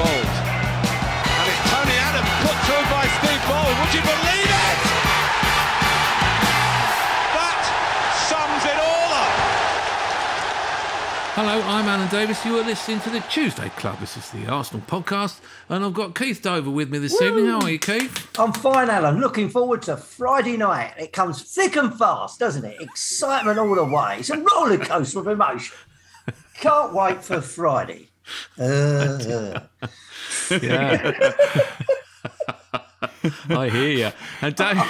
Bould. And it's Tony Adams put through by Steve Bould. Would you believe it? That sums it all up. Hello, I'm Alan Davies. You are listening to the Tuesday Club. This is the Arsenal podcast, and I've got Keith Dover with me this evening. How are you, Keith? I'm fine, Alan. Looking forward to Friday night. It comes thick and fast, doesn't it? Excitement all the way. It's a roller coaster of emotion. Can't wait for Friday. Uh, Yeah. I hear you. And, Dave,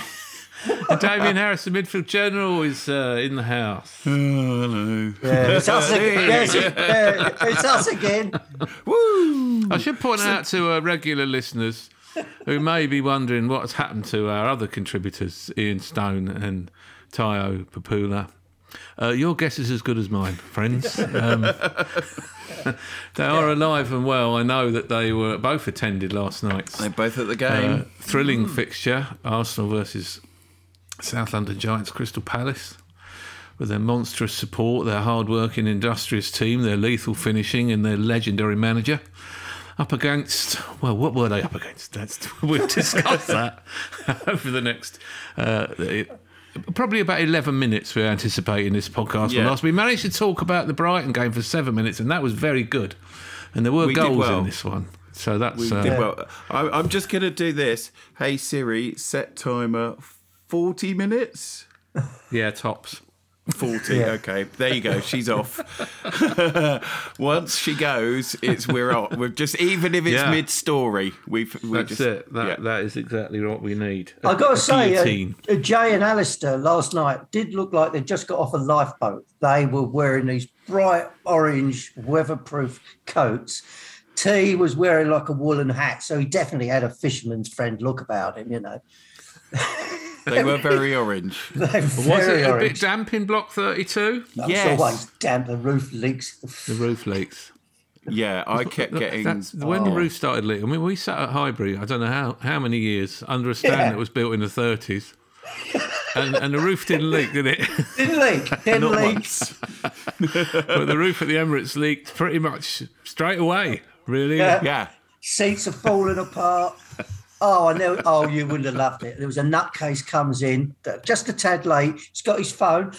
and Damien Harris, the midfield general, is uh, in the house. Oh yeah, it's us again. Yes, yeah, it's us again. Woo! I should point out to our regular listeners who may be wondering what has happened to our other contributors, Ian Stone and Tayo Popoola. Uh, your guess is as good as mine, friends. Um, they are alive and well. I know that they were both attended last night. They're both at the uh, game. thrilling fixture Arsenal versus South London Giants Crystal Palace. With their monstrous support, their hard-working, industrious team, their lethal finishing, and their legendary manager, up against well, what were they up against? That's we'll discuss that over the next uh, probably about eleven minutes. We're anticipating this podcast Yeah. last. We managed to talk about the Brighton game for seven minutes, and that was very good. And there were We goals well. in this one, so that's We uh, did well. I, I'm just going to do this. Hey Siri, set timer 40 minutes. yeah tops. 40. Okay, there you go. She's off. Once she goes, it's we're off. We're just even if it's Yeah. mid-story, we've we That's just it. That yeah. that is exactly what we need. i got A to say, guillotine. uh, uh, Jay and Alistair last night did look like they just got off a lifeboat. They were wearing these bright orange weatherproof coats. T was wearing like a woolen hat, so he definitely had a fisherman's friend look about him, you know. They were very orange. They're was very it a orange. bit damp in block thirty-two? It's Yes. always damp, the roof leaks. The roof leaks. Yeah, I kept getting. That's, when the oh. roof started leaking. I mean, we sat at Highbury. I don't know how how many years under a stand Yeah. that was built in the thirties. And, and the roof didn't leak, did it? Didn't leak. Didn't Not leak. but the roof at the Emirates leaked pretty much straight away. Really? Yeah. Yeah. Seats are falling apart. Oh, I know. Oh, you wouldn't have loved it. There was a nutcase comes in just a tad late. He's got his phone.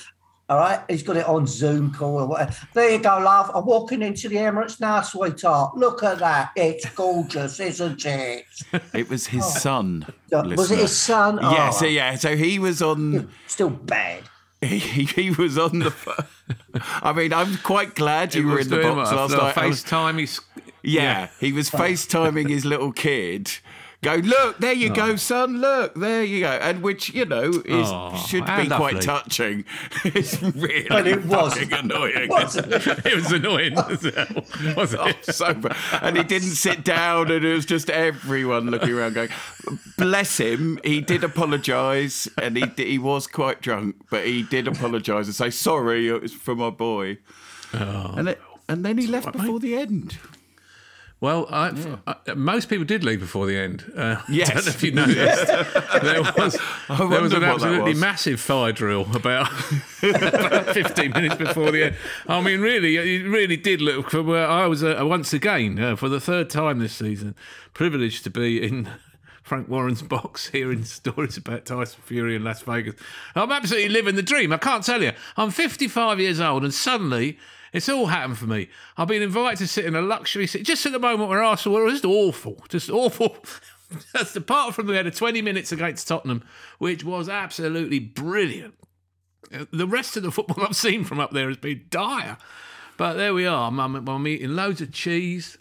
All right, he's got it on Zoom call or whatever. There you go, love. I'm walking into the Emirates now, sweetheart. Look at that. It's gorgeous, isn't it? It was his oh. son. Oh. Was it his son? Yeah, Oh, so yeah, so he was on. Still bad. He, he was on the. I mean, I'm quite glad you He were was in the doing box last night. I was- FaceTime, he's yeah, he was FaceTiming his little kid. Go look, there you go, oh. son. Look, there you go, and which you know is Oh, should how be quite touching. It's really But it was. fucking annoying. Wasn't it? it was annoying, was it? wasn't Oh, so bad. and he didn't sit down, and it was just everyone looking around, going, "Bless him." He did apologise, and he he was quite drunk, but he did apologise and say sorry. It was for my boy, oh, and it, and then he left Oh. right, mate. before the end. Well, I, I- most people did leave before the end. Uh, Yes. I don't know if you noticed. there was, there was an absolutely was. massive fire drill about, about 15 minutes before the end. I mean, really, it really did look. For where I was uh, once again uh, for the third time this season privileged to be in Frank Warren's box hearing stories about Tyson Fury in Las Vegas. I'm absolutely living the dream. I can't tell you. I'm 55 years old and suddenly it's all happened for me. I've been invited to sit in a luxury seat just at the moment where Arsenal were just awful. Just awful. That's apart from we had a 20 minutes against Tottenham, which was absolutely brilliant. The rest of the football I've seen from up there has been dire. But there we are. I'm, I'm eating loads of cheese.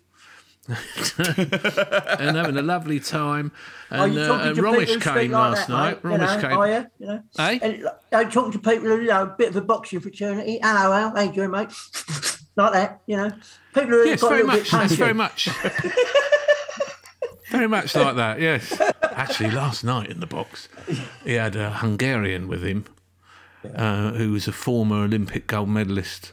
and having a lovely time. And, you uh, talking Romish came like last that, night. mate? You Romish know, came. Are you? You know? Eh? And, like, don't to people who, you know, a bit of a boxing fraternity. Hello, Al. How you doing, mate? like that, you know. People who Yes, got very little much. bit That's very much. very much like that, yes. Actually, last night in the box, he had a Hungarian with him uh, who was a former Olympic gold medalist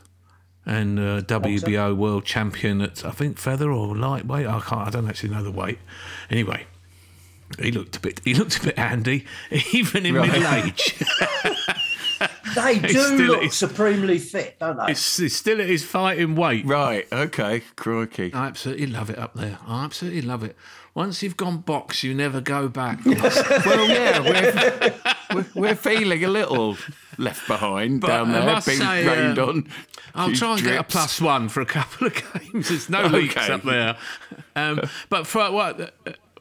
and uh, WBO world champion at, I think, feather or lightweight. I can't, I don't actually know the weight. Anyway. He looked a bit. He looked a bit handy, even in Right. middle age. They do still look supremely fit, don't they? It's, it's still at his fighting weight. Right. Okay. Crikey. I absolutely love it up there. I absolutely love it. Once you've gone box, you never go back. Well, yeah, we're, we're, we're feeling a little left behind But down I there, must being say, rained uh, on. I'll try and get a plus one for a couple of games. There's no leaks up there. Um, but for what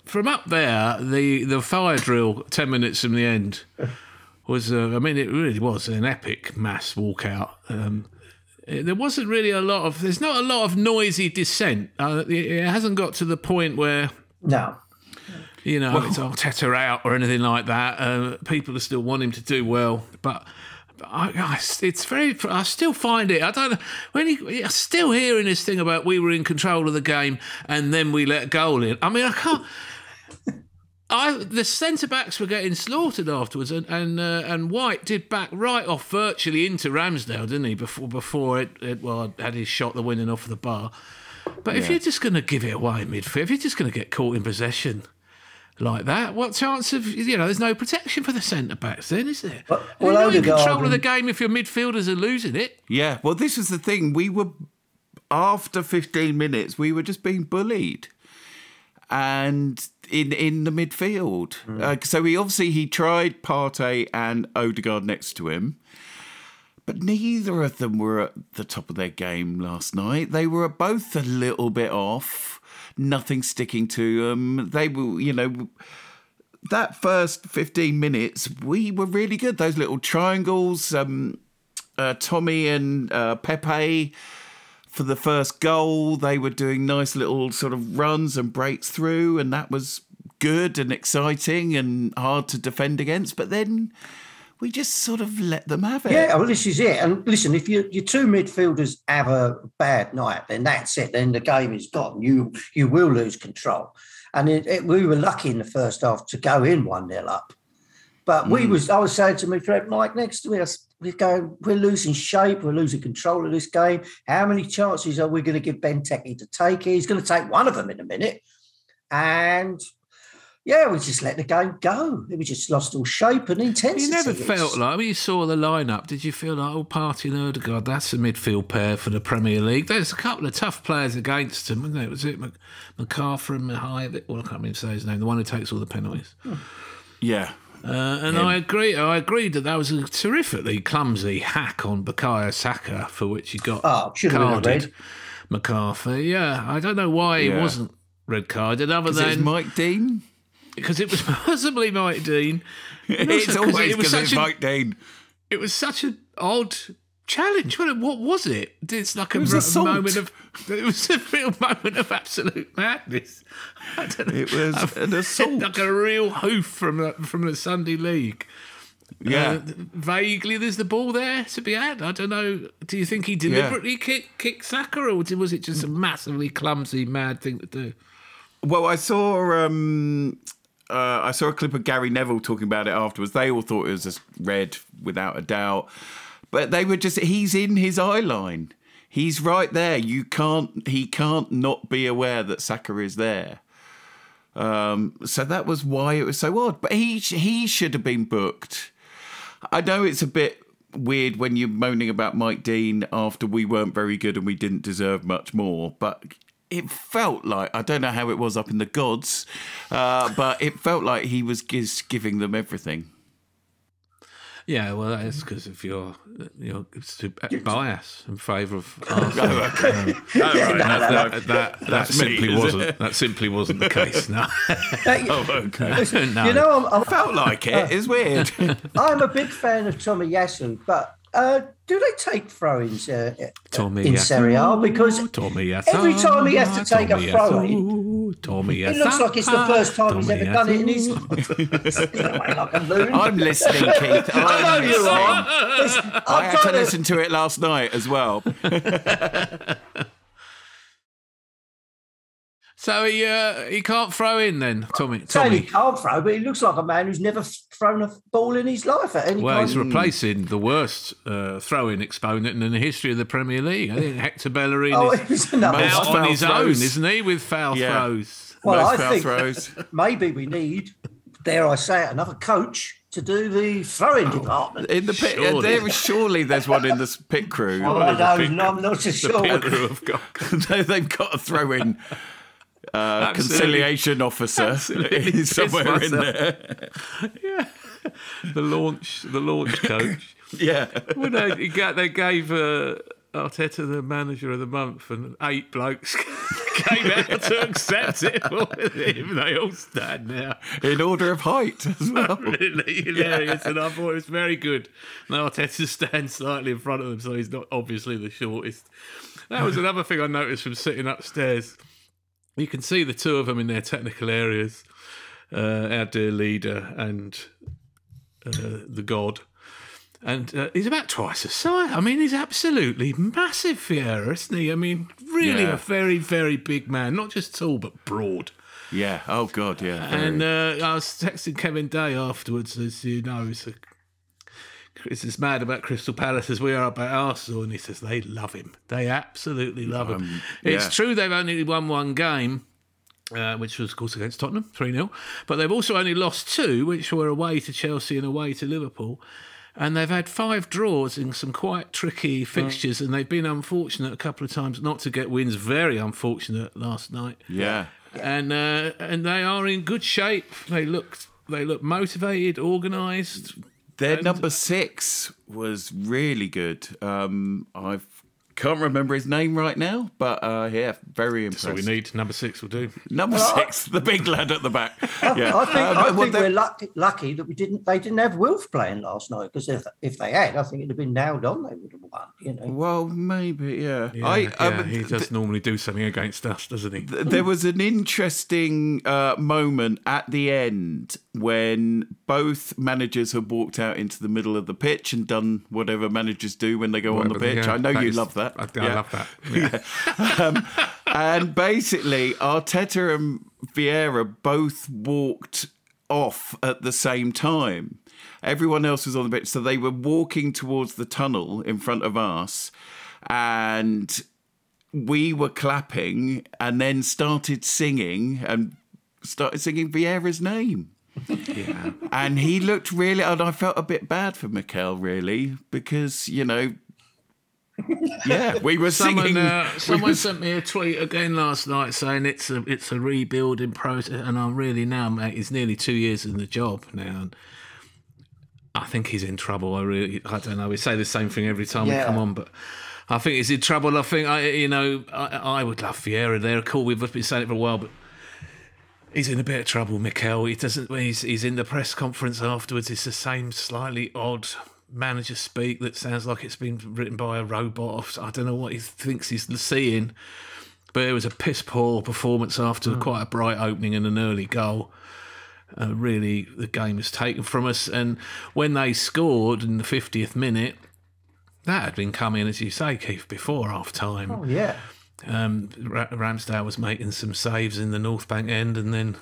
from up there, the the fire drill ten minutes from the end was. Uh, I mean, it really was an epic mass walkout. Um, there wasn't really a lot of. There's not a lot of noisy dissent. Uh, it, it hasn't got to the point where No. You know, it's Arteta out or anything like that. Uh, people are still wanting to do well, but. I, I, it's very. I still find it. I don't know when you, I'm still hearing this thing about we were in control of the game and then we let a goal in. I mean, I can't. I the centre backs were getting slaughtered afterwards, and and, uh, and White did back right off virtually into Ramsdale, didn't he? Before before it, it well had his shot the winning off the bar. But if you're just going to give it away in midfield, if you're just going to get caught in possession like that, what chance of you know? There's no protection for the centre backs, then, is there? Well, you're not in Odegaard control of the game if your midfielders are losing it. Yeah, well, this was the thing. We were, after 15 minutes, we were just being bullied. And in in the midfield. Uh, so he obviously he tried Partey and Odegaard next to him. But neither of them were at the top of their game last night. They were both a little bit off, nothing sticking to them. They were, you know, that first 15 minutes, we were really good. Those little triangles, um, uh, Tommy and uh, Pepe for the first goal, they were doing nice little sort of runs and breaks through, and that was good and exciting and hard to defend against. But then we just sort of let them have it. Yeah, well, this is it. And listen, if you, your two midfielders have a bad night, then that's it. Then the game is gone. You you will lose control. And it, it, we were lucky in the first half to go in one 0 up. But we mm. was I was saying to my friend Mike next to me, we're going, we're losing shape, we're losing control of this game. How many chances are we going to give Benteke to take? He's going to take one of them in a minute. And yeah, we just let the game go. We just lost all shape and intensity. You never felt like when you saw the lineup. Did you feel like, oh, Partey and Odegaard, that's a midfield pair for the Premier League? There's a couple of tough players against them, wasn't it? Was it Mc- McCarthy and Mihai? Well, I can't even say his name. The one who takes all the penalties. Yeah. Uh, and I agree. I agreed that that was a terrifically clumsy hack on Bukayo Saka, for which he got Oh, should have been a carded. red. McCarthy, yeah, I don't know why he wasn't red carded, other Because was than Mike Dean. Because it was possibly Mike Dean. It's also always it because it's such Mike Dean. it was such an odd challenge. What, what was it? It's like a, r- assault. moment of. It was a real moment of absolute madness. I don't know. It was an assault. like a real hoof from the, from the Sunday League. Yeah. Uh, vaguely, there's the ball there to be had. I don't know. Do you think he deliberately kicked kicked Saka, or was it just a massively clumsy, mad thing to do? Well, I saw um, uh, I saw a clip of Gary Neville talking about it afterwards. They all thought it was a red, without a doubt. But they were just he's in his eye line. He's right there. You can't he can't not be aware that Saka is there. Um, so that was why it was so odd. But he he should have been booked. I know it's a bit weird when you're moaning about Mike Dean after we weren't very good and we didn't deserve much more, but it felt like I don't know how it was up in the gods, uh, but it felt like he was giz- giving them everything. Yeah, well, that's because of your your bias in favour of Arsenal. oh, okay. oh, right. that, that, that, that simply me, wasn't that simply wasn't the case. No. oh, okay. no. You know, I'm, I'm, felt like it. Uh, it's weird. I'm a big fan of Tomiyasu, but uh, do they take throw-ins uh, in Serie A? Because every time he has to take a throw-in, it looks like it's the first time he's ever done it in his like a loon. I'm listening, Keith. I'm I know you are. I had to listen to it last night as well. So he uh, he can't throw in then, Tommy. Tommy. he can't throw, but he looks like a man who's never thrown a ball in his life at any Well, point. he's replacing the worst uh, throwing exponent in the history of the Premier League. I think Hector Bellerin Oh, is he's out on his foul own, isn't he, with foul Yeah. throws? Well, Most I foul think throws. maybe we need, dare I say it, another coach to do the throwing department. In the pit, Surely. there, surely there's one in the pit crew. Oh, I don't, no, I'm not so sure. The pit crew have got They- They've got to throw in uh, conciliation officer Absolutely. somewhere in there. yeah, the launch, the launch coach. Yeah. well, got, they gave uh, Arteta the manager of the month, and eight blokes came out to accept it for him. They all stand now. In order of height as well. Really hilarious, and I thought it was very good. Now Arteta stands slightly in front of them, so he's not obviously the shortest. That was another thing I noticed from sitting upstairs. You can see the two of them in their technical areas. Uh, our dear leader and uh, the god. And uh, he's about twice the size. I mean, he's absolutely massive, Vieira, isn't he? I mean, really Yeah. a very, very big man. Not just tall, but broad. Yeah. Oh, God, yeah. And uh, I was texting Kevin Day afterwards, as you know, he's, a, he's as mad about Crystal Palace as we are about Arsenal, and he says they love him. They absolutely love him. Um, It's yeah. true they've only won one game. Uh, which was, of course, against Tottenham, 3 0. But they've also only lost two, which were away to Chelsea and away to Liverpool. And they've had five draws in some quite tricky fixtures, and they've been unfortunate a couple of times not to get wins. Very unfortunate last night yeah. and uh, and they are in good shape. They look they look motivated, organised. Their And- number six was really good. Um, I can't remember his name right now, but uh, yeah, very impressive. So we need number six will do. number six, the big lad at the back. Yeah, I think, Um, I think they- we're lucky, lucky that we didn't. They didn't have Wilf playing last night because if if they had, I think it'd have been nailed on. They would have won. You know. Well, maybe, yeah. Yeah, I, yeah, um, he th- does normally do something against us, doesn't he? th- there was an interesting uh, moment at the end when both managers had walked out into the middle of the pitch and done whatever managers do when they go on the pitch. yeah, I know you is- love that. I, I Yeah. love that. Yeah. um, and basically, Arteta and Vieira both walked off at the same time. Everyone else was on the pitch, so they were walking towards the tunnel in front of us, and we were clapping, and then started singing and started singing Vieira's name. yeah. And he looked really, and I felt a bit bad for Mikel, really, because you know. Yeah, we were Someone, singing. uh, someone were sent me a tweet again last night saying it's a it's a rebuilding process, and I'm really now, mate. He's nearly two years in the job now. And I think he's in trouble. I really, I don't know. We say the same thing every time we come on, but I think he's in trouble. I think I, you know, I, I would love Vieira there. Cool, we've been saying it for a while, but. He's in a bit of trouble, Mikel. He doesn't. He's, he's in the press conference afterwards, it's the same slightly odd manager speak that sounds like it's been written by a robot. I don't know what he thinks he's seeing, but it was a piss poor performance after quite a bright opening and an early goal. Uh, really, the game was taken from us. And when they scored in the 50th minute, that had been coming, as you say, Keith, before half time. Oh yeah. Um, Ramsdale was making some saves in the North Bank end, and then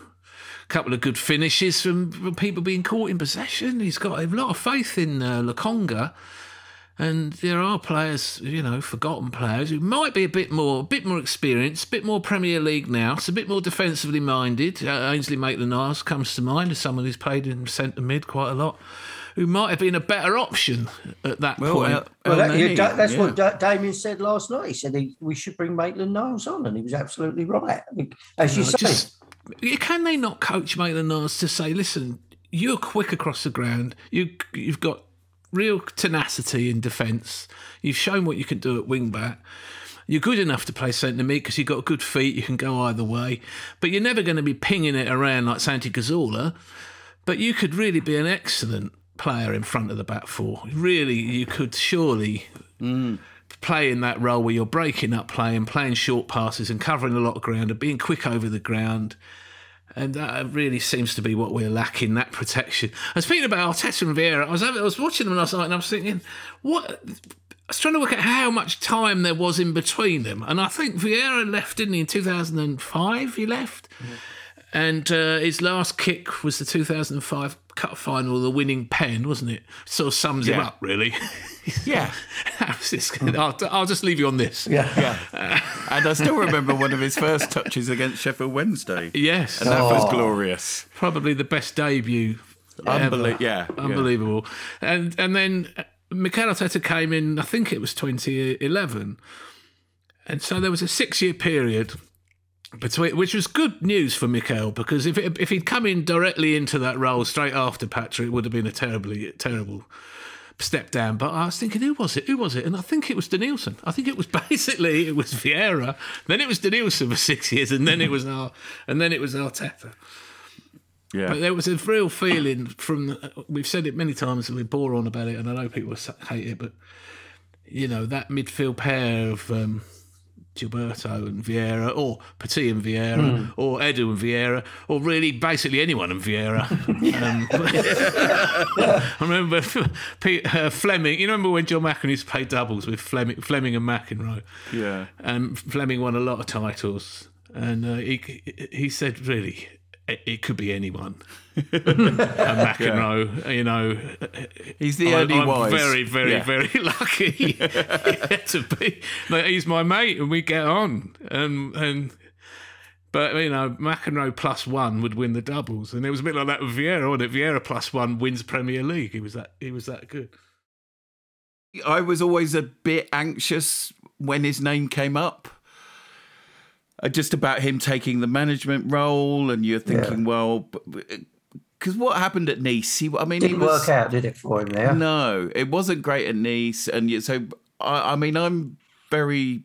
couple of good finishes from people being caught in possession. He's got a lot of faith in uh, Lokonga, and there are players, you know, forgotten players who might be a bit more, a bit more experienced, a bit more Premier League now, It's a bit more defensively minded. Uh, Ainsley Maitland-Niles comes to mind as someone who's played in centre mid quite a lot. who might have been a better option at that Well, point. El- Well, that, yeah, that's yeah. what da- Damien said last night. He said he, we should bring Maitland Niles on, and he was absolutely right. I mean, as you know, say, just- can they not coach Maitland Niles to say, listen, you're quick across the ground. You you've got real tenacity in defence. You've shown what you can do at wing back. You're good enough to play centre mid because you've got good feet. You can go either way, but you're never going to be pinging it around like Santi Cazorla. But you could really be an excellent player in front of the back four. Really, you could surely play in that role where you're breaking up play and playing short passes and covering a lot of ground and being quick over the ground. And that really seems to be what we're lacking that protection. And speaking about Arteta and Vieira, I was having, I was watching them last night and I was thinking, what? I was trying to work out how much time there was in between them. And I think Vieira left, didn't he, in 2005? He left. And uh, his last kick was the 2005 Cup final, the winning pen, wasn't it? Sort of sums him up, really. Yeah. How's this gonna- I'll, I'll just leave you on this. yeah, Yeah. and I still remember one of his first touches against Sheffield Wednesday. Yes, And that was Oh. glorious. probably the best debut. ever. Unbelie- yeah, yeah. unbelievable. And and then uh, Mikel Arteta came in. I think it was 2011, and so there was a six-year period between, which was good news for Mikel because if it, if he'd come in directly into that role straight after Patrick, it would have been a terribly terrible step down. But I was thinking, who was it? Who was it? And I think it was Denilson. I think it was basically it was Vieira, then it was Denilson for six years, and then it was Ar- and then it was Arteta. Yeah. But there was a real feeling from. We've said it many times, and we bore on about it, and I know people hate it, but you know that midfield pair of um, Gilberto and Vieira, or Petit and Vieira, or Edu and Vieira, or really basically anyone and Vieira. um, I remember Pete, uh, Fleming. You remember when John McEnroe used to play doubles with Fleming, Fleming and McEnroe? Yeah. and Fleming won a lot of titles, and uh, he he said really. It it could be anyone. and McEnroe, you know, He's the I- only I'm wise. very, very, Yeah. very lucky to be. Like, he's my mate, and we get on. And and but you know, McEnroe plus one would win the doubles, and it was a bit like that with Vieira. Wasn't it? Vieira plus one wins Premier League. He was that. He was that good. I was always a bit anxious when his name came up. Uh, just about him taking the management role, and you're thinking, well, because what happened at Nice? He, I mean, he didn't was work out, did it for him there? no, it wasn't great at Nice, and so I, I mean, I'm very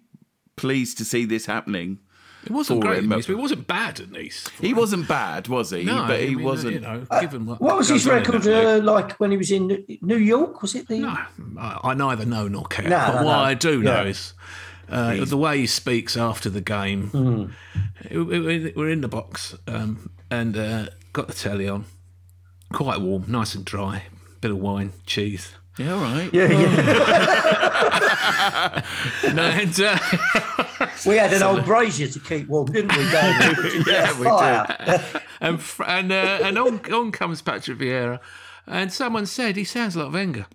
pleased to see this happening. It wasn't For great at Nice, but- but it wasn't bad at Nice. He wasn't bad, was he? No, but he I mean, wasn't. You know, given what, What was his goes on in record uh, like when he was in New- New York? Was it the? No, I I neither know nor care. No, but no, what no. I do know is uh, the way he speaks after the game. It- it- We're in the box um, and uh, got the telly on. Quite warm, nice and dry. Bit of wine, cheese. Yeah, all right. Yeah, yeah. and uh, we had an old brazier to keep warm, didn't we, David? Yeah, we Fire. and and, uh, and on, on comes Patrick Vieira, and someone said he sounds like Wenger.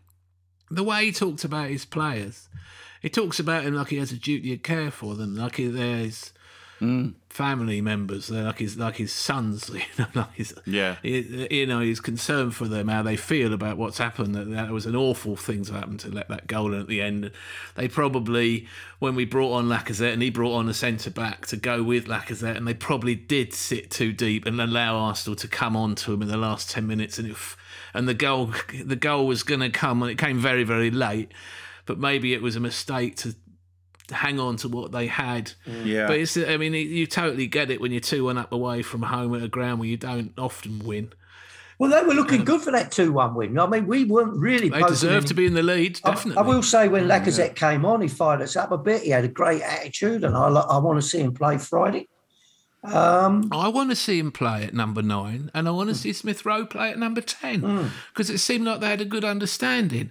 The way he talked about his players, he talks about him like he has a duty of care for them, like he, they're his mm. family members, they're like his like his sons, you know, like his Yeah. he- you know, he's concerned for them, how they feel about what's happened. That, that was an awful thing to happen to let that goal in at the end. They probably, when we brought on Lacazette and he brought on a centre back to go with Lacazette, and they probably did sit too deep and allow Arsenal to come on to him in the last ten minutes, and if and the goal the goal was going to come, and it came very very late. But maybe it was a mistake to hang on to what they had. Mm. Yeah. But it's, I mean, you totally get it when you're 2 1 up away from home at a ground where you don't often win. Well, they were looking um, good for that 2 1 win. I mean, we weren't really They posing deserve to be in the lead, I- definitely. I, will say when mm. Lacazette came on, he fired us up a bit. He had a great attitude, and I, I want to see him play Friday. Um, I want to see him play at number nine, and I want to mm. see Smith Rowe play at number 10 because it seemed like they had a good understanding.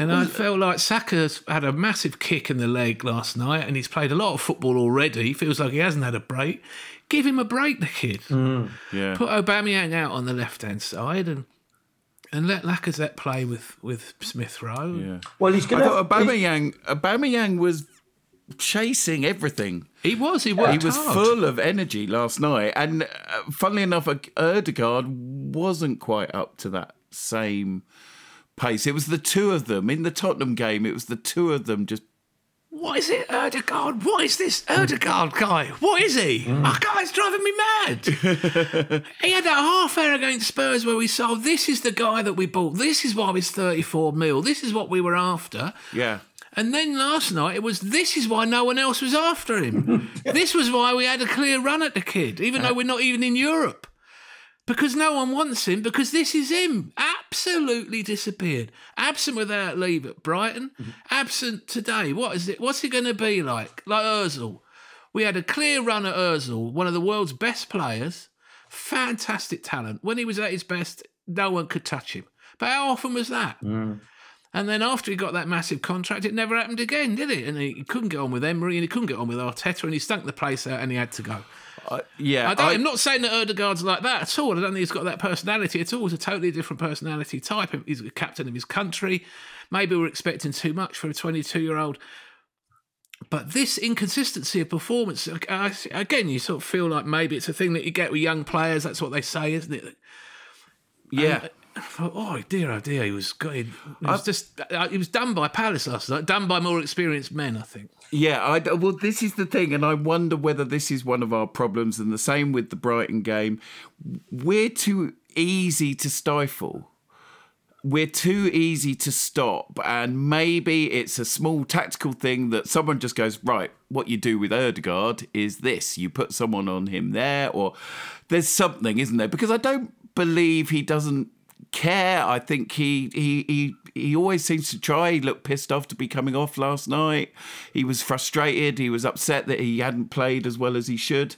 And I felt like Saka's had a massive kick in the leg last night, and he's played a lot of football already. Feels like he hasn't had a break. Give him a break, the kid. yeah. Put Aubameyang out on the left hand side, and and let Lacazette play with with Smith Rowe. yeah. well, he's I going thought Aubameyang, Aubameyang was chasing everything. He was. He worked He was hard. full of energy last night, and uh, funnily enough, Odegaard wasn't quite up to that same pace. It was the two of them in the Tottenham game. It was the two of them just What is it, Odegaard? What is this Odegaard guy? What is he? Oh, guy's driving me mad. he had that half hour against Spurs where we saw this is the guy that we bought. This is why he's 34 mil. This is what we were after. yeah. And then last night it was this is why no one else was after him. this was why we had a clear run at the kid, even though we're not even in Europe. Because no one wants him, because this is him. Absolutely disappeared. Absent without leave at Brighton. Mm-hmm. Absent today. What is it? What's it going to be like? Like Ozil. We had a clear run at Ozil, one of the world's best players. Fantastic talent. When he was at his best, no one could touch him. But how often was that? Mm. And then after he got that massive contract, it never happened again, did it? And he, couldn't get on with Emery and he couldn't get on with Arteta and he stunk the place out and he had to go. Uh, yeah. I am not saying that Odegaard's like that at all. I don't think he's got that personality at all. He's a totally different personality type. He's a captain of his country. Maybe we're expecting too much for a 22 year old. But this inconsistency of performance, again, you sort of feel like maybe it's a thing that you get with young players. That's what they say, isn't it? yeah. And, oh dear, oh dear, he was. He was just uh, he was done by Palace last night, done by more experienced men, I think. Yeah, I, well, this is the thing, and I wonder whether this is one of our problems. And the same with the Brighton game, we're too easy to stifle. We're too easy to stop, and maybe it's a small tactical thing that someone just goes right. What you do with Odegaard is this: you put someone on him there, or there's something, isn't there? Because I don't believe he doesn't care. I think he he he he always seems to try. He looked pissed off to be coming off last night. He was frustrated. He was upset that he hadn't played as well as he should.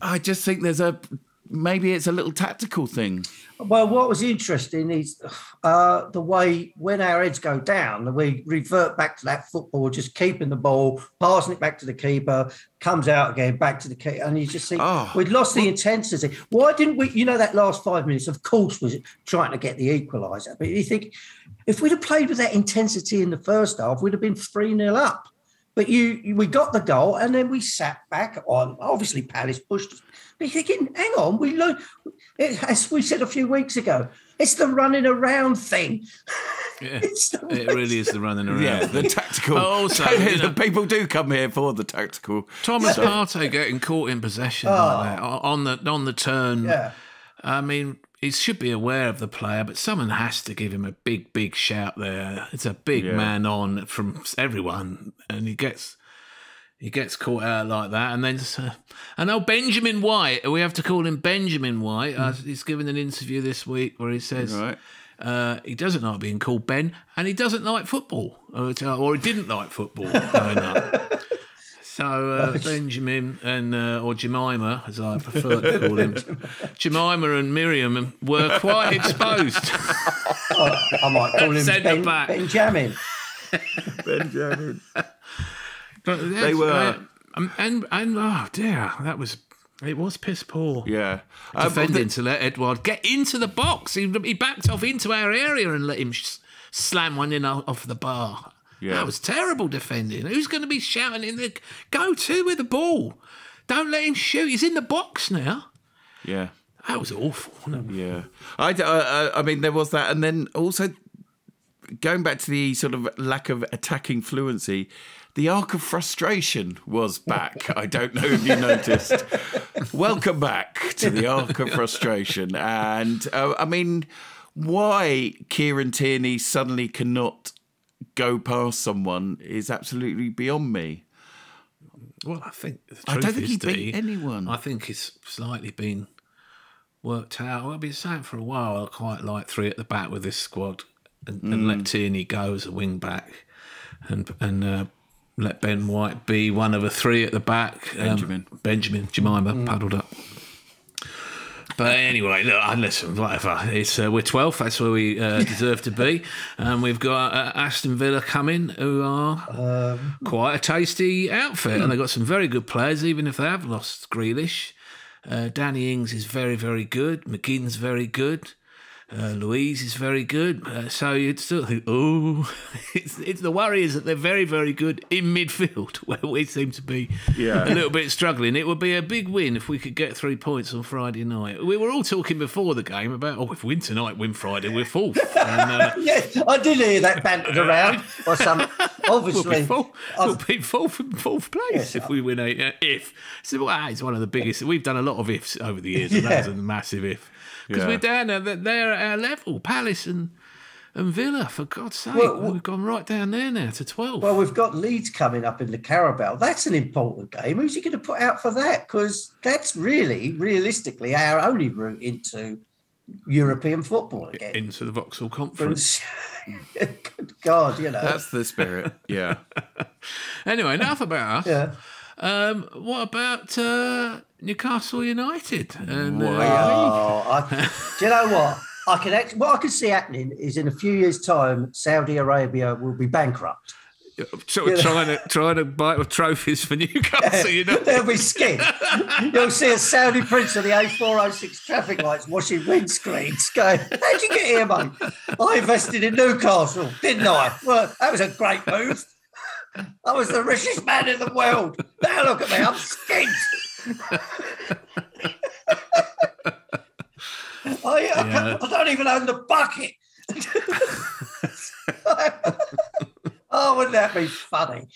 I just think there's a maybe it's a little tactical thing. Well, what was interesting is uh, the way when our heads go down, we revert back to that football, just keeping the ball, passing it back to the keeper, comes out again, back to the keeper, and you just think Oh, we'd lost the intensity. Why didn't we? You know, that last five minutes, of course, was trying to get the equaliser, but you think if we'd have played with that intensity in the first half, we'd have been three 0 up. But you, we got the goal, and then we sat back on. Obviously, Palace pushed us. But you're thinking, hang on, we lo- it, as we said a few weeks ago, it's the running around thing. Yeah, it really is the running around. Yeah, the tactical. Oh, but also, you know- the people do come here for the tactical. Thomas Partey getting caught in possession like oh. that on the on the turn. Yeah. I mean, he should be aware of the player, but someone has to give him a big, big shout there. It's a big Yeah. man on from everyone, and he gets he gets caught out like that. And then, uh, and now Benjamin White, we have to call him Benjamin White. Uh, he's given an interview this week where he says. Right. Uh, he doesn't like being called Ben, and he doesn't like football, or, or he didn't like football growing up. So uh, Benjamin and uh, or Jemima, as I prefer to call him, Jemima and Miriam were quite exposed. I might call him ben. Benjamin. Benjamin. They were- um, and and oh dear, that was it was piss poor. Yeah. Defending the- to let Edouard get into the box. He, he backed off into our area and let him sh- slam one in off the bar. Yeah. That was terrible defending. Who's going to be shouting in the go to with the ball? Don't let him shoot. He's in the box now. yeah. That was awful. Yeah, I, uh, I mean, there was that, and then also going back to the sort of lack of attacking fluency, the arc of frustration was back. I don't know if you noticed. Welcome back to the arc of frustration, and uh, I mean, why Kieran Tierney suddenly cannot go past someone is absolutely beyond me. Well, I think the I don't think is, he beat anyone. I think it's slightly been worked out. Well, I've been saying for a while I quite like three at the back with this squad, and, and Mm. let Tierney go as a wing back, and and uh, let Ben White be one of the three at the back. Um, Benjamin. Benjamin, Jemima Mm. paddled up. But anyway, look, I listen, whatever. It's uh, we're 12th. That's where we uh, deserve to be, and we've got uh, Aston Villa coming, who are quite a tasty outfit, and they've got some very good players, even if they have lost Grealish. Uh, Danny Ings is very, very good. McGinn's very good. Uh, Luiz is very good, uh, so you'd still think, oh, it's, it's the worry is that they're very, very good in midfield, where we seem to be Yeah. a little bit struggling. It would be a big win if we could get three points on Friday night. We were all talking before the game about, oh, if we win tonight, win Friday, we're fourth. And, uh, Yeah, I did hear that bantered around by some. obviously. We'll be, fourth, I've- we'll be fourth, fourth place if we win a uh, if. So well, it's one of the biggest. We've done a lot of ifs over the years, and Yeah. that was a massive if because Yeah. we're down there. They're- They're at our level, Palace and and Villa. For God's sake, Well, well- we've gone right down there now to twelve. well, we've got Leeds coming up in the Carabao. That's an important game. Who's he going to put out for that? Because that's really, realistically, our only route into European football again. into the Vauxhall Conference. Good God, you know. That's the spirit. Yeah. Anyway, enough about us. yeah. Um, what about uh, Newcastle United? And uh, Oh, I, do you know what? I can act, what I can see happening is in a few years' time, Saudi Arabia will be bankrupt. sort of trying to trying to bite with trophies for Newcastle. You know, They'll be skin. You'll see a Saudi prince of the A406 traffic lights washing windscreens going, How'd you get here, mate? I invested in Newcastle, didn't I? Well, that was a great move. I was the richest man in the world. Now look at me, I'm skint. I, I, Yeah. I don't even own the bucket. oh, wouldn't that be funny?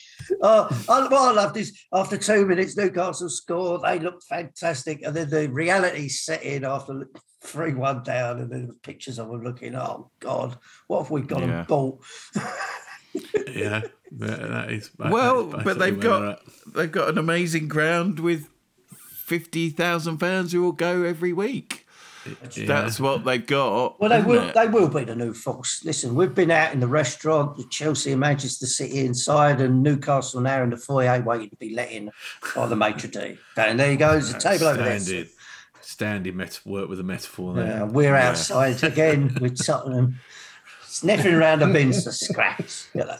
Oh, I, what I loved is after two minutes, Newcastle scored. They looked fantastic, and then the reality set in after three one down, and then the pictures of them looking. Oh God, what have we got Yeah. and bought? yeah, that, that is. that Well, is but they've where they're got they've got an amazing ground with fifty thousand fans who will go every week. at. Yeah. That's what they've got. Well, they will. it? They will be the new force. Listen, we've been out in the restaurant, with Chelsea and Manchester City inside, and Newcastle now in the foyer waiting to be let in by the maitre d'. And there you go. There's a table over there. Standard, standard met- work with a metaphor there. Yeah, we're outside again with Tottenham sniffing around the bins for scraps. You know.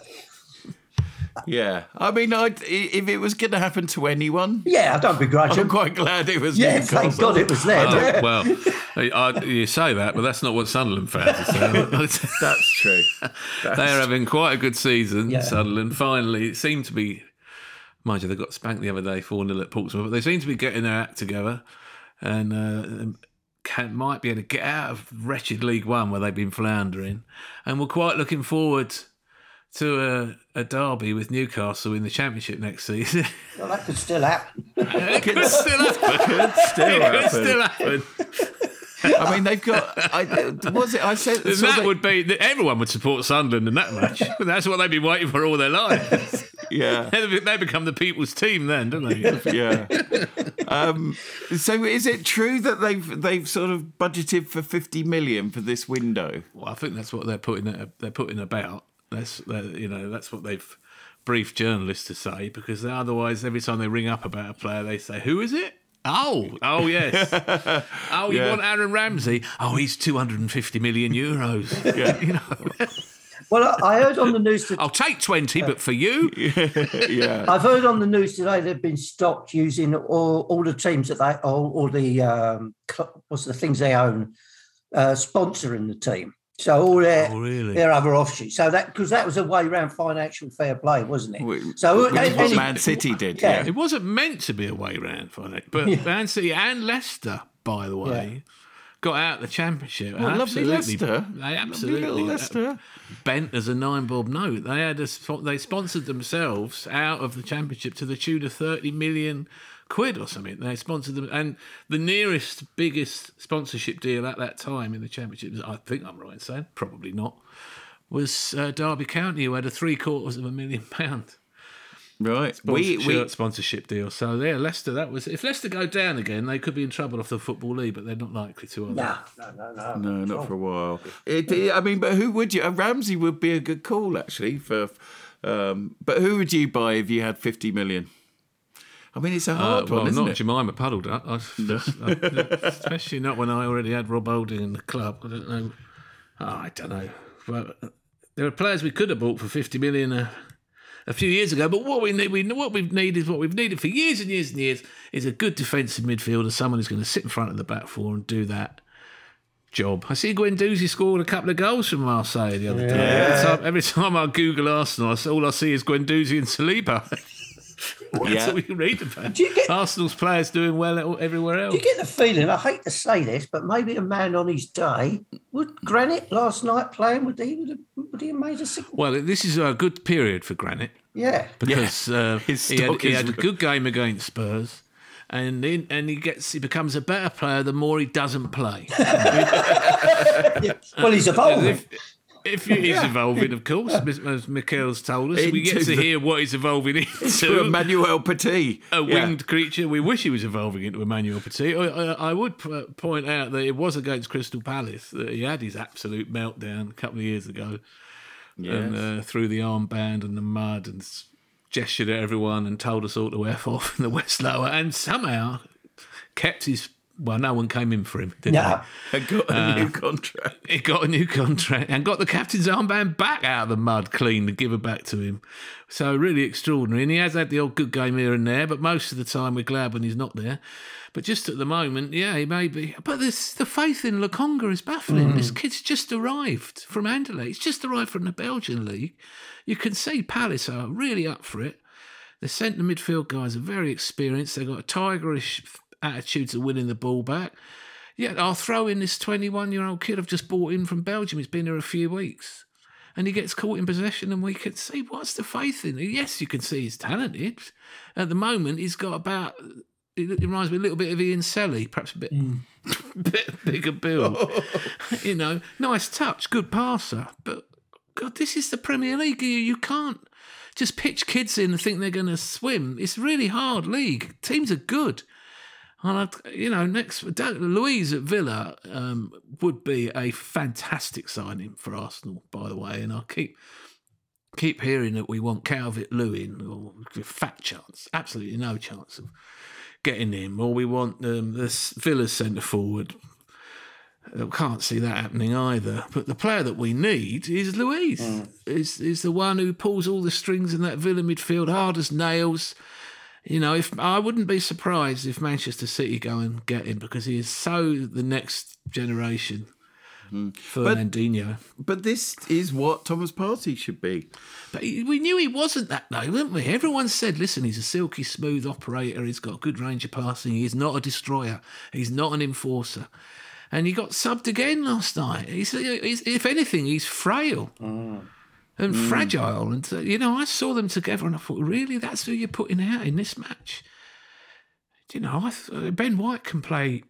Yeah, I mean, I'd, if it was going to happen to anyone, Yeah, I don't begrudge I'm them. quite glad it was. Yeah, Newcastle. thank God it was there. Oh, well, I, I- you say that, but that's not what Sunderland fans are saying. That's true. That's They're having quite a good season. Yeah. Sunderland finally it seemed to be. Mind you, they got spanked the other day, 4 0 at Portsmouth, but they seem to be getting their act together and uh, can, might be able to get out of wretched League One where they've been floundering. And we're quite looking forward to a, a derby with Newcastle in the Championship next season. Well, that could still happen. it could still happen. still It could still happen. I mean, they've got. I, was it? I said And that they- would be everyone would support Sunderland in that match. That's what they've been waiting for all their lives. Yeah, they become the people's team then, don't they? yeah. Um, so, is it true that they've they've sort of budgeted for fifty million for this window? Well, I think that's what they're putting they're putting about. That's you know that's what they've briefed journalists to say because otherwise every time they ring up about a player they say who is it? Oh, oh yes. Oh, you Yeah. want Aaron Ramsey? Oh, he's two hundred and fifty million euros. you know, Well, I I heard on the news that I'll take twenty, but for you, Yeah, I've heard on the news today they've been stopped using all, all the teams that they all, all the um, what's the things they own uh, sponsoring the team. So all their Oh, really? their other offshoots. So that because that was a way around financial fair play, wasn't it? Wh- so which is what Man City did. Yeah. Yeah, It wasn't meant to be a way round for it, but Man City and Leicester, by the way, got out of the championship. lovely Leicester. They Lovely absolutely little Leicester. bent as a nine bob note. They had a, they sponsored themselves out of the championship to the tune of thirty million quid or something. They sponsored them, and the nearest biggest sponsorship deal at that time in the championship, I think I'm right in saying, probably not, was uh, Derby County, who had a three quarters of a million pound right. sponsor- We we shirt sponsorship deal. So yeah, Leicester. That was if Leicester go down again, they could be in trouble off the football league, but they're not likely to. Are they? No, no, no, no. No, not for a while. It, it- I mean, but who would you? Uh, Ramsey would be a good call actually for. Um, but who would you buy if you had fifty million? I mean, it's a Uh, hard well, one, isn't not it? Jemima Puddle, I, I, especially not when I already had Rob Holding in the club. I don't know. Oh, I don't know. Well, there are players we could have bought for fifty million a, a few years ago, but what we need, we what we've needed, what we've needed for years and years and years, is a good defensive midfielder, someone who's going to sit in front of the back four and do that job. I see Guendouzi scored a couple of goals from Marseille the other day. Every, time, every time I Google Arsenal, I see- all I see is Guendouzi and Saliba. That's Yeah. all we read about. Do you get- Arsenal's players doing well everywhere else. You get the feeling, I hate to say this, but maybe a man on his day, would Granit last night playing, would he, would he, would he have made a signal? Well, this is a good period for Granit Yeah. because uh, His he, had, he had a good game against Spurs. And he, and he gets he becomes a better player the more he doesn't play. Well, he's evolving. if, if he's evolving, of course, as Mikel's told us, we get Into to the- hear what he's evolving To into. Emmanuel Petit. a Yeah. winged creature. We wish he was evolving into Emmanuel Petit. I, I, I would p- point out that it was against Crystal Palace that he had his absolute meltdown a couple of years ago, and uh, threw the armband and the mud and s- gestured at everyone and told us all to f off in the West Lower, and somehow kept his. Well, no one came in for him. Did No. And got a Uh, new contract. he got a new contract and got the captain's armband back out of the mud clean to give it back to him. So really extraordinary. And he has had the odd good game here and there, but most of the time we're glad when he's not there. But just at the moment, yeah, he may be. But this, the faith in Lokonga is baffling. This kid's just arrived from Anderlecht. He's just arrived from the Belgian league. You can see Palace are really up for it. The centre midfield guys are very experienced. They've got a tigerish attitude to winning the ball back. Yeah, I'll throw in this 21 year old kid I've just brought in from Belgium. He's been here a few weeks. And he gets caught in possession, and we can see what's the faith in him. Yes, you can see he's talented. At the moment, he's got about, it reminds me a little bit of Ian Selley, perhaps a bit, mm. bit bigger build. you know, nice touch, good passer. But, God, this is the Premier League. You, you can't just pitch kids in and think they're going to swim. It's a really hard league. Teams are good. And I'd, you know, next Luiz at Villa um, would be a fantastic signing for Arsenal, by the way. And I keep keep hearing that we want Calvert Lewin or fat chance, absolutely no chance of getting him, or we want um, this Villa centre forward. Uh, Can't see that happening either. But the player that we need is Luiz. Is is the one who pulls all the strings in that Villa midfield, hard as nails. You know, if I wouldn't be surprised if Manchester City go and get him because he is so the next generation. Hmm. Fernandinho. But this is what Thomas Partey should be. But he- we knew he wasn't that though, didn't we? Everyone said, listen, he's a silky smooth operator. He's got a good range of passing. He's not a destroyer. He's not an enforcer. And he got subbed again last night. He's, he's if anything, he's frail hmm. And fragile. And uh, you know, I saw them together, and I thought, really, that's who you're putting out in this match. You know, I th- Ben White can play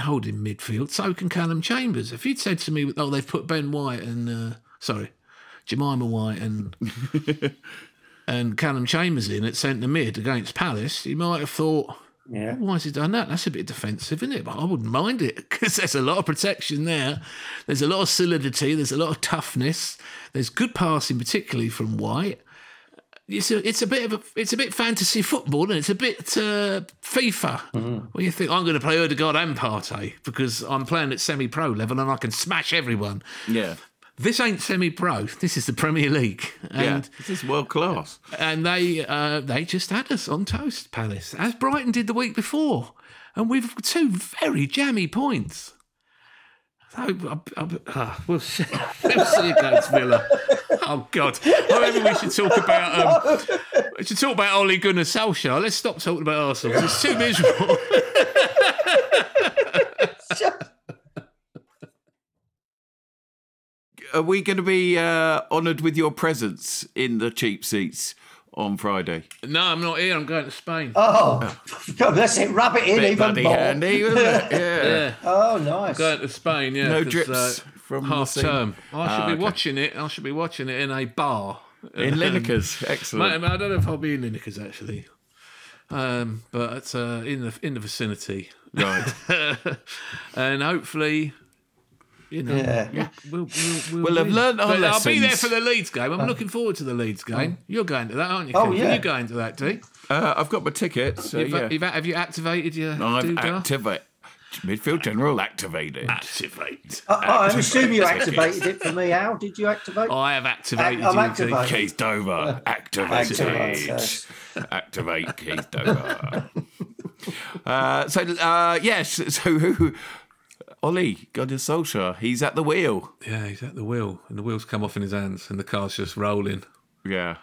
holding midfield. So can Callum Chambers. If you'd said to me, oh, they've put Ben White and uh, sorry, Jemima White and and Callum Chambers in at centre mid against Palace, you might have thought, Yeah. why has he done that? That's a bit defensive, isn't it? But I wouldn't mind it because there's a lot of protection there. There's a lot of solidity. There's a lot of toughness. There's good passing, particularly from White. It's a, it's a bit of a, it's a bit fantasy football, and it's a bit uh, FIFA. Well, you think I'm going to play Odegaard and Partey because I'm playing at semi-pro level and I can smash everyone. Yeah. This ain't semi-pro. This is the Premier League, Yeah. and This is world class. and they uh, they just had us on toast, Palace, as Brighton did the week before, and we've two very jammy points. So I, I, ah, we'll see, we'll see against Villa. Oh God! I maybe we should talk about um, we should talk about Ole Gunnar Solskjaer. Let's stop talking about Arsenal. 'cause It's too miserable. Are we going to be uh, honoured with your presence in the cheap seats on Friday? no, I'm not here. I'm going to Spain. Oh, God, that's it. Rub it in Bit even bloody more. handy, wasn't it? Yeah. yeah. Oh, nice. Going to Spain, yeah. No drips uh, from half sea? term. I should Ah, be okay. watching it. I should be watching it in a bar In Um, Lineker's. Mate, Excellent. I don't know if I'll be in Lineker's actually, um, but uh, in the in the vicinity, Right. and hopefully, you know, Yeah. we'll, we'll, we'll, We'll have win. learnt our But I'll be there for the Leeds game. I'm looking forward to the Leeds game. You're going to that, aren't you? Oh, Kev? yeah. You're going to that, D. Uh, I've got my ticket. So You've, yeah. you've, have you activated your I've doodah? activated. Midfield general activated. Activate. I, I assume you activated it for me. How did you activate? I have activated I'm you, activated. Keith Dover, activated. Activate. Activate Keith Dover. uh, so, uh, yes, so who. Ole Gunnar Solskjaer, he's at the wheel. Yeah, he's at the wheel, and the wheels come off in his hands, and the car's just rolling. Yeah.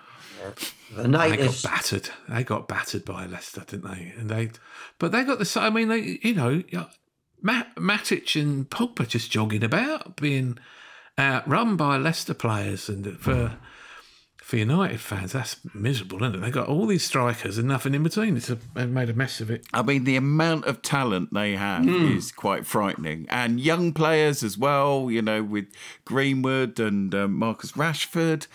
The They got battered. They got battered by Leicester, didn't they? And they, but they got the. same- I mean, they, you know, yeah, Matt, Matic and Pogba just jogging about, being outrun by Leicester players, and for hmm. For United fans, that's miserable, isn't it? They got all these strikers and nothing in between. It's a, they've made a mess of it. I mean, the amount of talent they have is quite frightening. And young players as well, you know, with Greenwood and um, Marcus Rashford.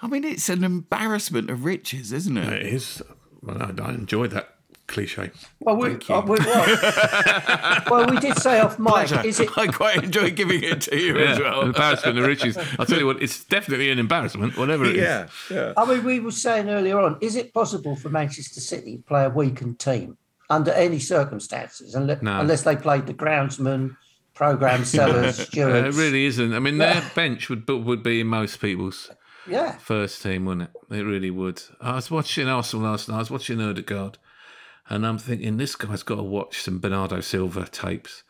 I mean, it's an embarrassment of riches, isn't it? It is. Well, I, I enjoyed that cliche. Well, we, Thank you. uh, we, well, well, we did say off mic. Is it? I quite enjoy giving it to you as well. embarrassment of riches. I'll tell you what, it's definitely an embarrassment, whatever it is. yeah, yeah. I mean, we were saying earlier on. Is it possible for Manchester City to play a weakened team under any circumstances, unless, No. unless they played the groundsman, program sellers, Uh, stewards? it really isn't. I mean, their bench would would be in most people's Yeah. first team, wouldn't it? It really would. I was watching Arsenal last night. I was watching Odegaard, and I'm thinking this guy's got to watch some Bernardo Silva tapes.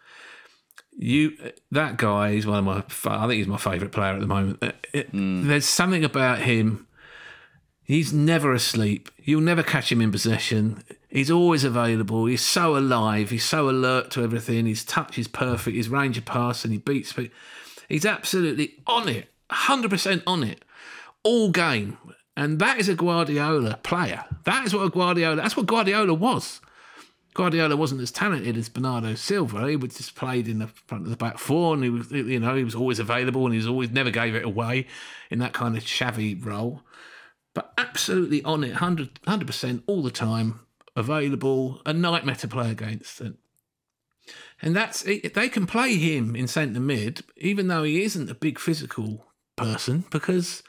You, that guy is one of my. I think he's my favourite player at the moment. Uh, it- There's something about him. He's never asleep. You'll never catch him in possession. He's always available. He's so alive. He's so alert to everything. His touch is perfect. His range of pass and he beats. He's absolutely on it, hundred percent on it, all game. And that is a Guardiola player. That is what a Guardiola. That's what Guardiola was. Guardiola wasn't as talented as Bernardo Silva. He was just played in the front of the back four, and he was, you know, he was always available, and he was always never gave it away in that kind of shabby role. But absolutely on it, 100 percent all the time, available, a nightmare to play against. And, and that's they can play him in centre mid, even though he isn't a big physical person, because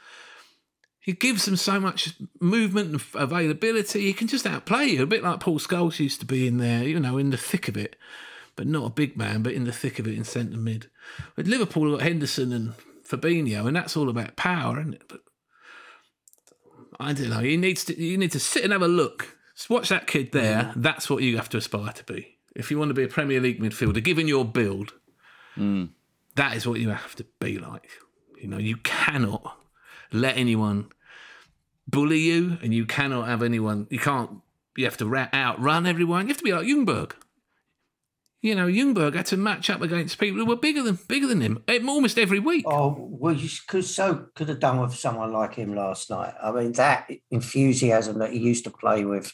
he gives them so much movement and availability. He can just outplay you, a bit like Paul Scholes used to be in there, you know, in the thick of it, but not a big man, but in the thick of it in centre mid. But Liverpool, got Henderson and Fabinho, and that's all about power, isn't it? But I don't know. You need to you need to sit and have a look. Just watch that kid there. Mm. That's what you have to aspire to be. If you want to be a Premier League midfielder, given your build, mm. that is what you have to be like. You know, you cannot let anyone bully you, and you cannot have anyone. You can't. You have to ra- outrun everyone. You have to be like Ljungberg. You know, Ljungberg had to match up against people who were bigger than bigger than him almost every week. Oh, well, you could so could have done with someone like him last night. I mean, that enthusiasm that he used to play with,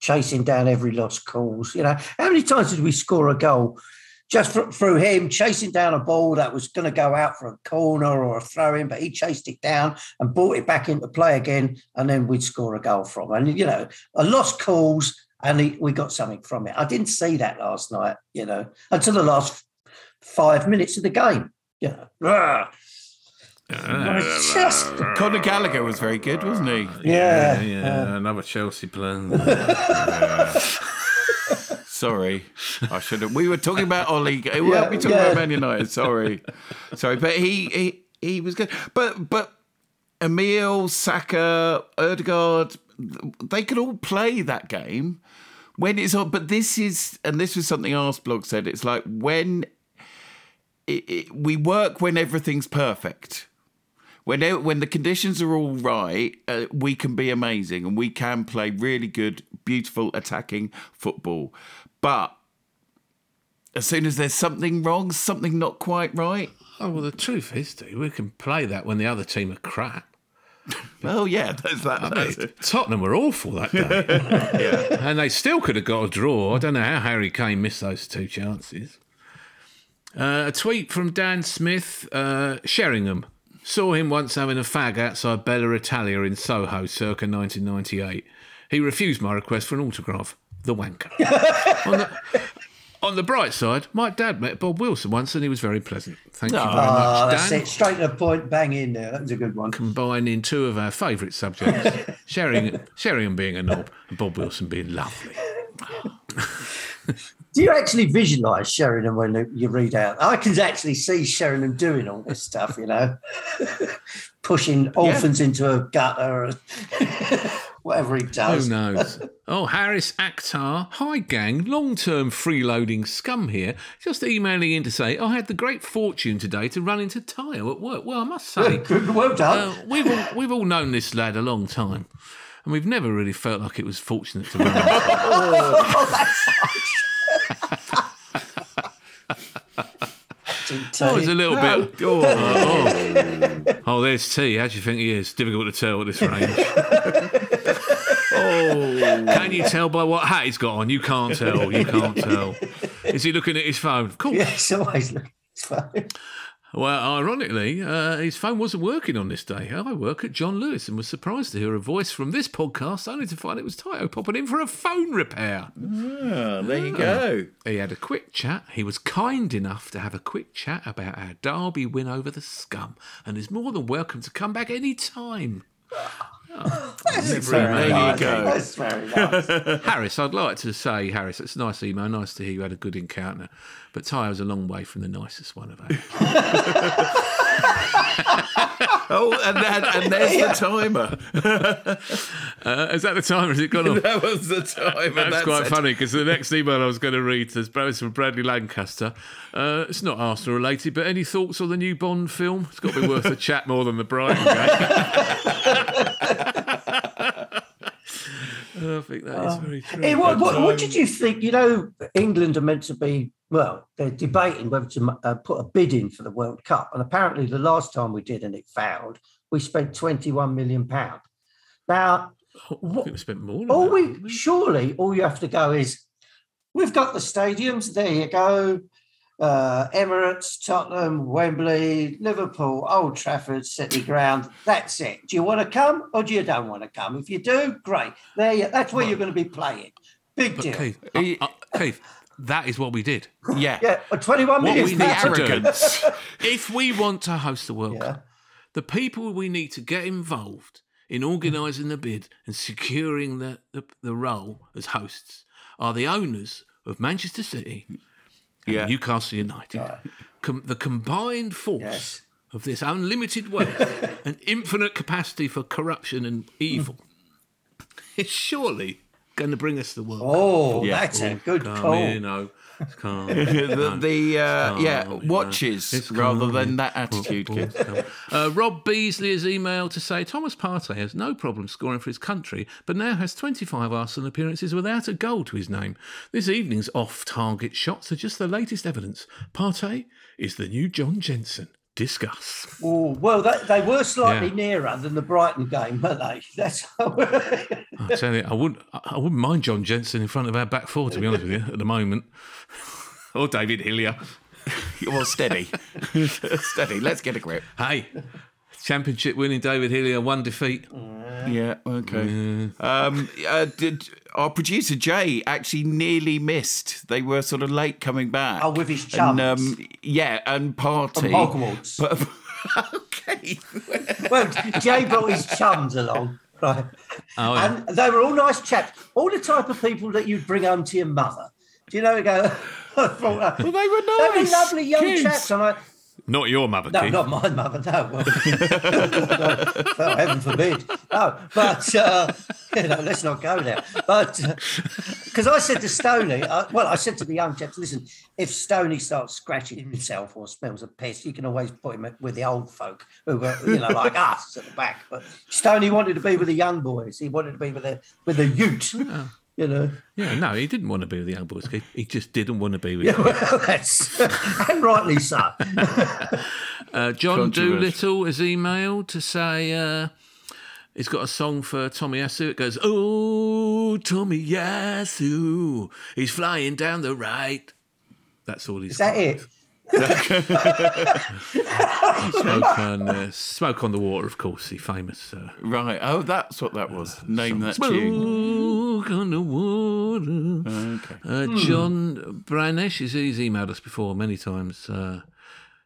chasing down every lost cause. You know, how many times did we score a goal just through him chasing down a ball that was going to go out for a corner or a throw in, but he chased it down and brought it back into play again, and then we'd score a goal from. And you know, a lost cause. And he, we got something from it. I didn't see that last night, you know, until the last five minutes of the game. You know, Ugh. Uh, just uh, uh, Conor Gallagher was very good, wasn't he? yeah, yeah, yeah, another Chelsea plan. Sorry, I should have. We were talking about Ole. We Yeah, were talking yeah. about Man United. Sorry, sorry, but he he he was good. But but Emile, Saka, Odegaard, they could all play that game when it's on. But this is, and this was something Arsblog said. It's like when it, it, we work when everything's perfect. When when the conditions are all right, uh, we can be amazing and we can play really good, beautiful attacking football. But as soon as there's something wrong, something not quite right, oh well, the truth is, dude, we can play that when the other team are crap. well, yeah, there's that. I mean. Tottenham were awful that day, and they still could have got a draw. I don't know how Harry Kane missed those two chances. Uh, a tweet from Dan Smith, uh, Sheringham. Saw him once having a fag outside Bella Italia in Soho circa 1998. He refused my request for an autograph. The wanker. on, the, on the bright side, my dad met Bob Wilson once and he was very pleasant. Thank you very Oh, much, ah, that's Dan it. Straight to the point, bang in there. That was a good one. combining two of our favourite subjects, Sheringham, Sheringham being a knob and Bob Wilson being lovely. Do you actually visualise Sheringham when you read out? I can actually see Sheringham doing all this stuff, you know, pushing orphans into a gutter. Whatever he does. Who knows? oh, Harris Akhtar. Hi, gang. Long term freeloading scum here. Just emailing in to say I had the great fortune today to run into Tayo at work. Well, I must say, Good, well done. uh, we've, all, we've all known this lad a long time. And we've never really felt like it was fortunate to run into him. Oh, it's a little bit. Oh, oh. oh, there's T. How do you think he is? Difficult to tell at this range. Oh, can you tell by what hat he's got on? You can't tell. You can't tell. Is he looking at his phone? Of course. Yeah, it's always looking. It's fine. Well, ironically, uh, his phone wasn't working on this day. I work at John Lewis and was surprised to hear a voice from this podcast, only to find it was Tayo popping in for a phone repair. Oh, there you go. He had a quick chat. He was kind enough to have a quick chat about our Derby win over the scum and is more than welcome to come back any time. Oh. That's There very you nice. go. That's very nice. Harris, I'd like to say, Harris, it's a nice email. Nice to hear you had a good encounter. But Ty was a long way from the nicest one of ours. Oh, and, and, and there's the timer. Uh, is that the timer? Has it gone off? That was the timer. That's, quite it. funny because the next email I was going to read is from Bradley Lancaster. Uh, it's not Arsenal related, but any thoughts on the new Bond film? It's got to be worth a chat more than the Brighton game. Think that is very true. Hey, what, what, um, what did you think? You know, England are meant to be, well, they're debating whether to uh, put a bid in for the World Cup. And apparently, the last time we did and it failed, we spent £21 million. Now, I think we spent more. Than all that, we didn't surely all you have to go is we've got the stadiums. There you go. Uh, Emirates, Tottenham, Wembley, Liverpool, Old Trafford, City Ground. That's it. Do you want to come or do you don't want to come? If you do, great. There, you, that's where you're going to be playing. Big But deal. Keith, uh, uh, Keith, that is what we did. Yeah. Yeah, but 21 What million. we need arrogance. if we want to host the World Yeah. Cup, the people we need to get involved in organising the bid and securing the, the, the role as hosts are the owners of Manchester City and Yeah. Newcastle United. Com- the combined force Yes. of this unlimited wealth and infinite capacity for corruption and evil is surely going to bring us the World. Oh, Yeah. that's a good call. here, no. The the uh, yeah watches rather than that attitude. Kid. Uh, Rob Beasley has emailed to say Thomas Partey has no problem scoring for his country, but now has 25 Arsenal appearances without a goal to his name. This evening's off-target shots are just the latest evidence. Partey is the new John Jensen. Discuss. Oh, well, they, they were slightly Yeah. nearer than the Brighton game, weren't they? That's I tell you, I wouldn't, I I wouldn't mind John Jensen in front of our back four, to be honest with you, at the moment. or David Hillier. Well, steady, steady. Let's get a grip. Hey, championship winning David Hillier, one defeat. Yeah. Okay. Um, uh, did our producer Jay actually nearly missed? They were sort of late coming back. Oh, with his And, chums. um, yeah, and party. From Hogwarts. But, okay. well, Jay brought his chums along, right? Oh, yeah. And they were all nice chaps, all the type of people that you'd bring home to your mother. Do you know? You go. I thought, Well, they were nice. they were lovely young kids. chaps. And I, Not your mother, no, Keith. not my mother. No, well, oh, heaven forbid. No, but uh, you know, let's not go there. But because I said to Stoney, uh, well, I said to the young chaps, listen, if Stoney starts scratching himself or smells of piss, you can always put him with the old folk who were, you know, like us at the back. But Stoney wanted to be with the young boys. He wanted to be with the with the Ute. You know, Yeah, no, he didn't want to be with the young boys. He just didn't want to be with yeah, them. well, that's and rightly so. Uh, John Controversial. Doolittle has emailed to say uh, he's got a song for Tomiyasu. It goes, Oh, Tomiyasu, he's flying down the right. That's all he's Is that got. it? Smoke on, uh, Smoke on the Water, of course, the famous. Uh, Right. Oh, that's what that was. Name that tune. Smoke on the water. Okay. Uh, John Branesh, he's, he's emailed us before many times. Uh,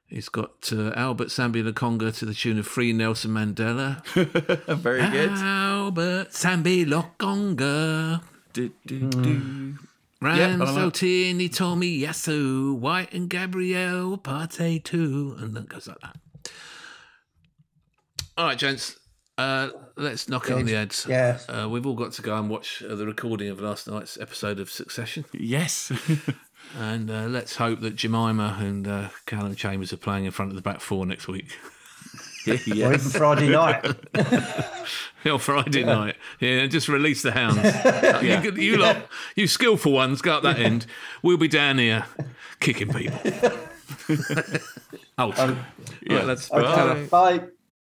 he's got uh, Albert Sambi Lokonga to the tune of Free Nelson Mandela. Very good. Albert Sambi Lokonga. Do, do, do. Ran I like- Tini, Tomiyasu, White and Gabriel, Partey too. And then goes like that. All right, gents. Uh, let's knock it on the heads. Yes. Uh, we've all got to go and watch uh, the recording of last night's episode of Succession. Yes. And uh, let's hope that Jemima and uh, Callum Chambers are playing in front of the back four next week. Or even. Friday night. Or Friday night. Yeah, just release the hounds. Yeah. you, you lot, you skillful ones, go up that end. We'll be down here kicking people. oh, yeah. Right, let's Okay, bye.